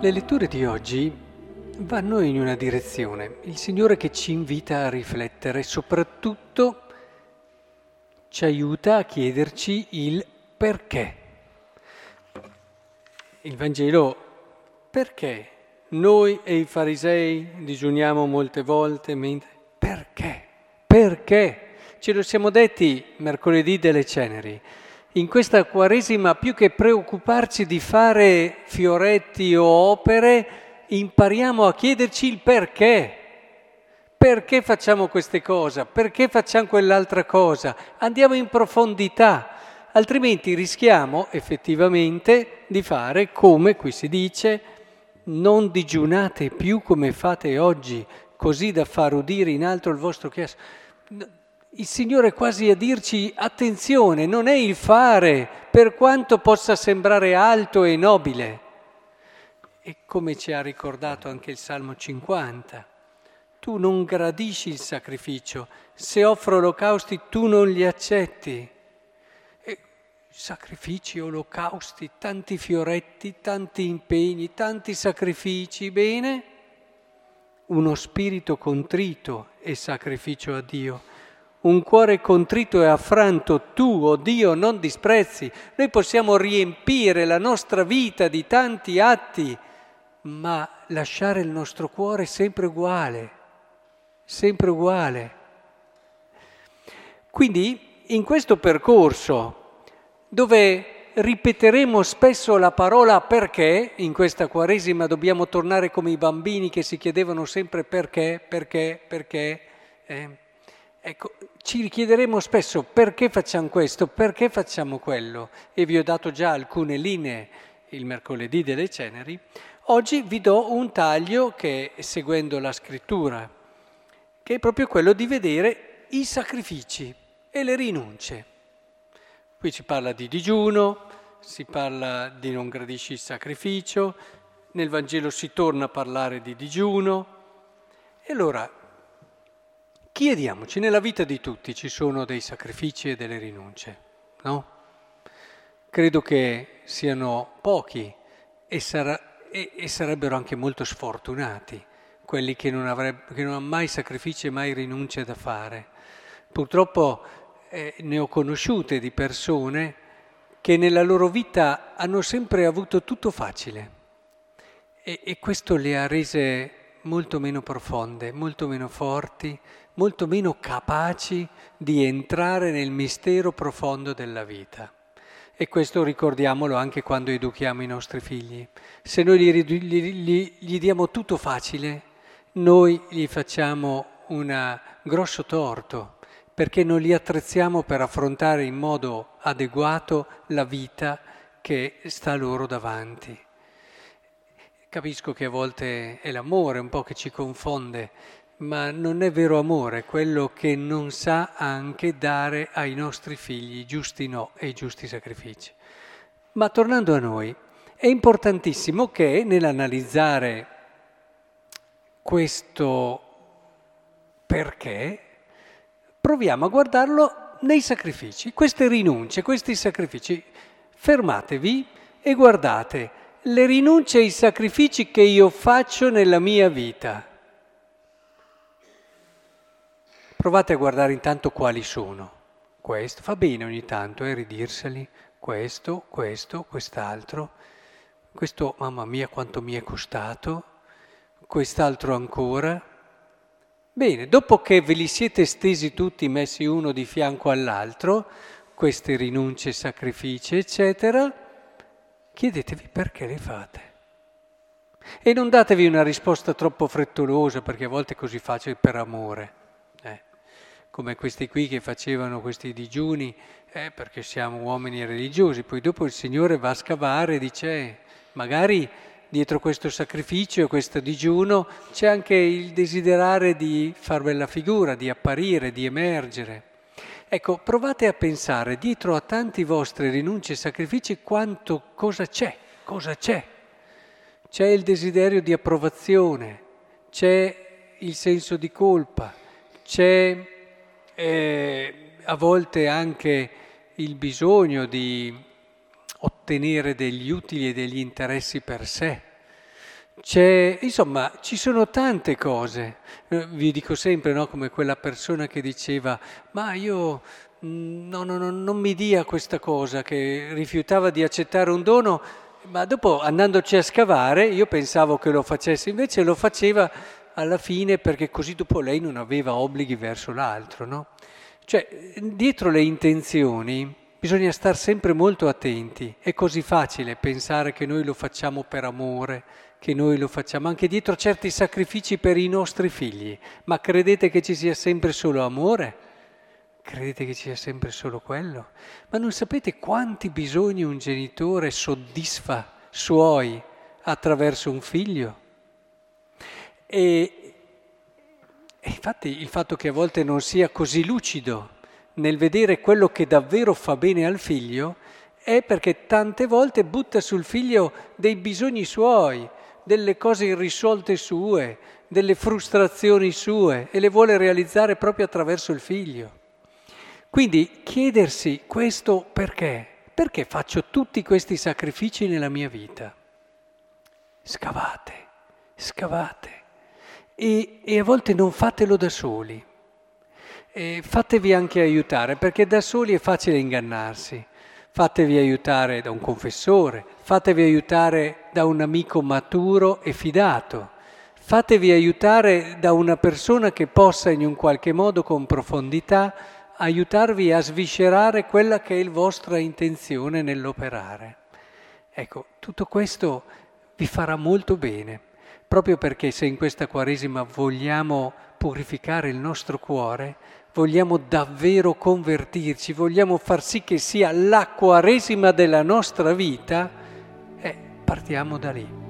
Le letture di oggi vanno in una direzione, il Signore che ci invita a riflettere, soprattutto ci aiuta a chiederci il perché. Il Vangelo, perché noi e i farisei digiuniamo molte volte, perché? Perché? Ce lo siamo detti mercoledì delle ceneri. In questa Quaresima, più che preoccuparci di fare fioretti o opere, impariamo a chiederci il perché. Perché facciamo queste cose? Perché facciamo quell'altra cosa? Andiamo in profondità, altrimenti rischiamo effettivamente di fare come qui si dice, non digiunate più come fate oggi, così da far udire in alto il vostro chiasso il Signore è quasi a dirci attenzione, non è il fare, per quanto possa sembrare alto e nobile. E come ci ha ricordato anche il Salmo 50, tu non gradisci il sacrificio, se offro olocausti tu non li accetti. E sacrifici, olocausti, tanti fioretti, tanti impegni, tanti sacrifici, bene? Uno spirito contrito è sacrificio a Dio un cuore contrito e affranto tu, oh Dio, non disprezzi. Noi possiamo riempire la nostra vita di tanti atti, ma lasciare il nostro cuore sempre uguale, sempre uguale. Quindi in questo percorso dove ripeteremo spesso la parola perché, in questa Quaresima dobbiamo tornare come i bambini che si chiedevano sempre perché, perché, perché. Eh, Ecco, ci richiederemo spesso perché facciamo questo, perché facciamo quello, e vi ho dato già alcune linee il mercoledì delle ceneri. Oggi vi do un taglio che, seguendo la scrittura, che è proprio quello di vedere i sacrifici e le rinunce. Qui si parla di digiuno, si parla di non gradisci il sacrificio, nel Vangelo si torna a parlare di digiuno. E allora Chiediamoci, nella vita di tutti ci sono dei sacrifici e delle rinunce, no? Credo che siano pochi e, sarà, e, e sarebbero anche molto sfortunati quelli che non, avrebbe, che non hanno mai sacrifici e mai rinunce da fare. Purtroppo eh, ne ho conosciute di persone che nella loro vita hanno sempre avuto tutto facile e, e questo le ha rese molto meno profonde, molto meno forti, molto meno capaci di entrare nel mistero profondo della vita. E questo ricordiamolo anche quando educhiamo i nostri figli. Se noi gli, gli, gli diamo tutto facile, noi gli facciamo un grosso torto, perché non li attrezziamo per affrontare in modo adeguato la vita che sta loro davanti. Capisco che a volte è l'amore un po' che ci confonde, ma non è vero amore quello che non sa anche dare ai nostri figli i giusti no e i giusti sacrifici. Ma tornando a noi, è importantissimo che nell'analizzare questo perché proviamo a guardarlo nei sacrifici, queste rinunce, questi sacrifici. Fermatevi e guardate le rinunce e i sacrifici che io faccio nella mia vita. Provate a guardare intanto quali sono. Questo fa bene ogni tanto, eh, ridirseli. Questo, questo, quest'altro. Questo, mamma mia, quanto mi è costato. Quest'altro ancora. Bene, dopo che ve li siete stesi tutti, messi uno di fianco all'altro, queste rinunce, sacrifici, eccetera, chiedetevi perché le fate. E non datevi una risposta troppo frettolosa, perché a volte è così facile per amore. Eh. Come questi qui che facevano questi digiuni, eh, perché siamo uomini religiosi, poi dopo il Signore va a scavare e dice, eh, magari dietro questo sacrificio questo digiuno c'è anche il desiderare di far bella figura, di apparire, di emergere. Ecco, provate a pensare dietro a tanti vostri rinunci e sacrifici quanto cosa c'è, cosa c'è. C'è il desiderio di approvazione, c'è il senso di colpa, c'è eh, a volte anche il bisogno di ottenere degli utili e degli interessi per sé. C'è, insomma, ci sono tante cose. Eh, vi dico sempre, no, come quella persona che diceva, ma io mm, no, no, no, non mi dia questa cosa, che rifiutava di accettare un dono, ma dopo andandoci a scavare io pensavo che lo facesse, invece lo faceva alla fine perché così dopo lei non aveva obblighi verso l'altro, no? Cioè, dietro le intenzioni bisogna stare sempre molto attenti. È così facile pensare che noi lo facciamo per amore, che noi lo facciamo anche dietro certi sacrifici per i nostri figli. Ma credete che ci sia sempre solo amore? Credete che ci sia sempre solo quello? Ma non sapete quanti bisogni un genitore soddisfa suoi attraverso un figlio? E, e infatti il fatto che a volte non sia così lucido nel vedere quello che davvero fa bene al figlio è perché tante volte butta sul figlio dei bisogni suoi, delle cose irrisolte sue, delle frustrazioni sue e le vuole realizzare proprio attraverso il figlio. Quindi chiedersi questo perché? Perché faccio tutti questi sacrifici nella mia vita? Scavate, scavate. E, e a volte non fatelo da soli. E fatevi anche aiutare, perché da soli è facile ingannarsi fatevi aiutare da un confessore, fatevi aiutare da un amico maturo e fidato, fatevi aiutare da una persona che possa in un qualche modo con profondità aiutarvi a sviscerare quella che è la vostra intenzione nell'operare. Ecco, tutto questo vi farà molto bene, proprio perché se in questa Quaresima vogliamo purificare il nostro cuore, vogliamo davvero convertirci, vogliamo far sì che sia la quaresima della nostra vita, eh, partiamo da lì.